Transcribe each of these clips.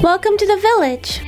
Welcome to the village.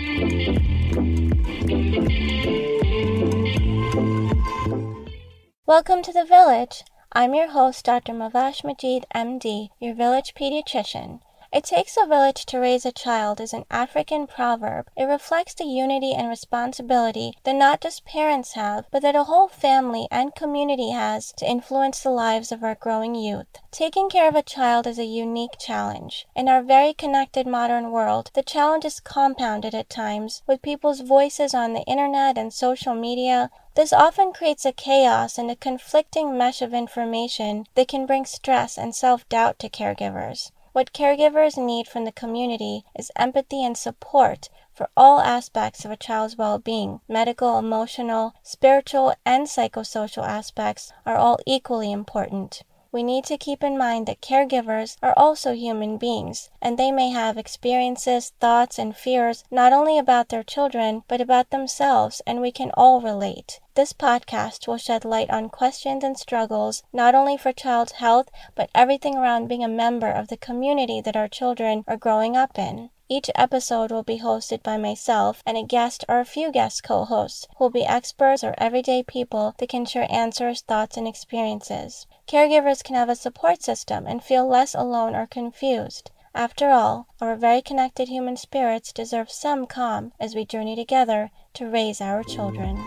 Welcome to the village. I'm your host, Dr. Mavash Majid, MD, your village pediatrician. It takes a village to raise a child is an African proverb. It reflects the unity and responsibility that not just parents have, but that a whole family and community has to influence the lives of our growing youth. Taking care of a child is a unique challenge. In our very connected modern world, the challenge is compounded at times with people's voices on the internet and social media, this often creates a chaos and a conflicting mesh of information that can bring stress and self doubt to caregivers. What caregivers need from the community is empathy and support for all aspects of a child's well being. Medical, emotional, spiritual, and psychosocial aspects are all equally important. We need to keep in mind that caregivers are also human beings, and they may have experiences, thoughts, and fears not only about their children, but about themselves, and we can all relate. This podcast will shed light on questions and struggles not only for child's health, but everything around being a member of the community that our children are growing up in. Each episode will be hosted by myself and a guest or a few guest co hosts who will be experts or everyday people that can share answers, thoughts, and experiences. Caregivers can have a support system and feel less alone or confused. After all, our very connected human spirits deserve some calm as we journey together to raise our children.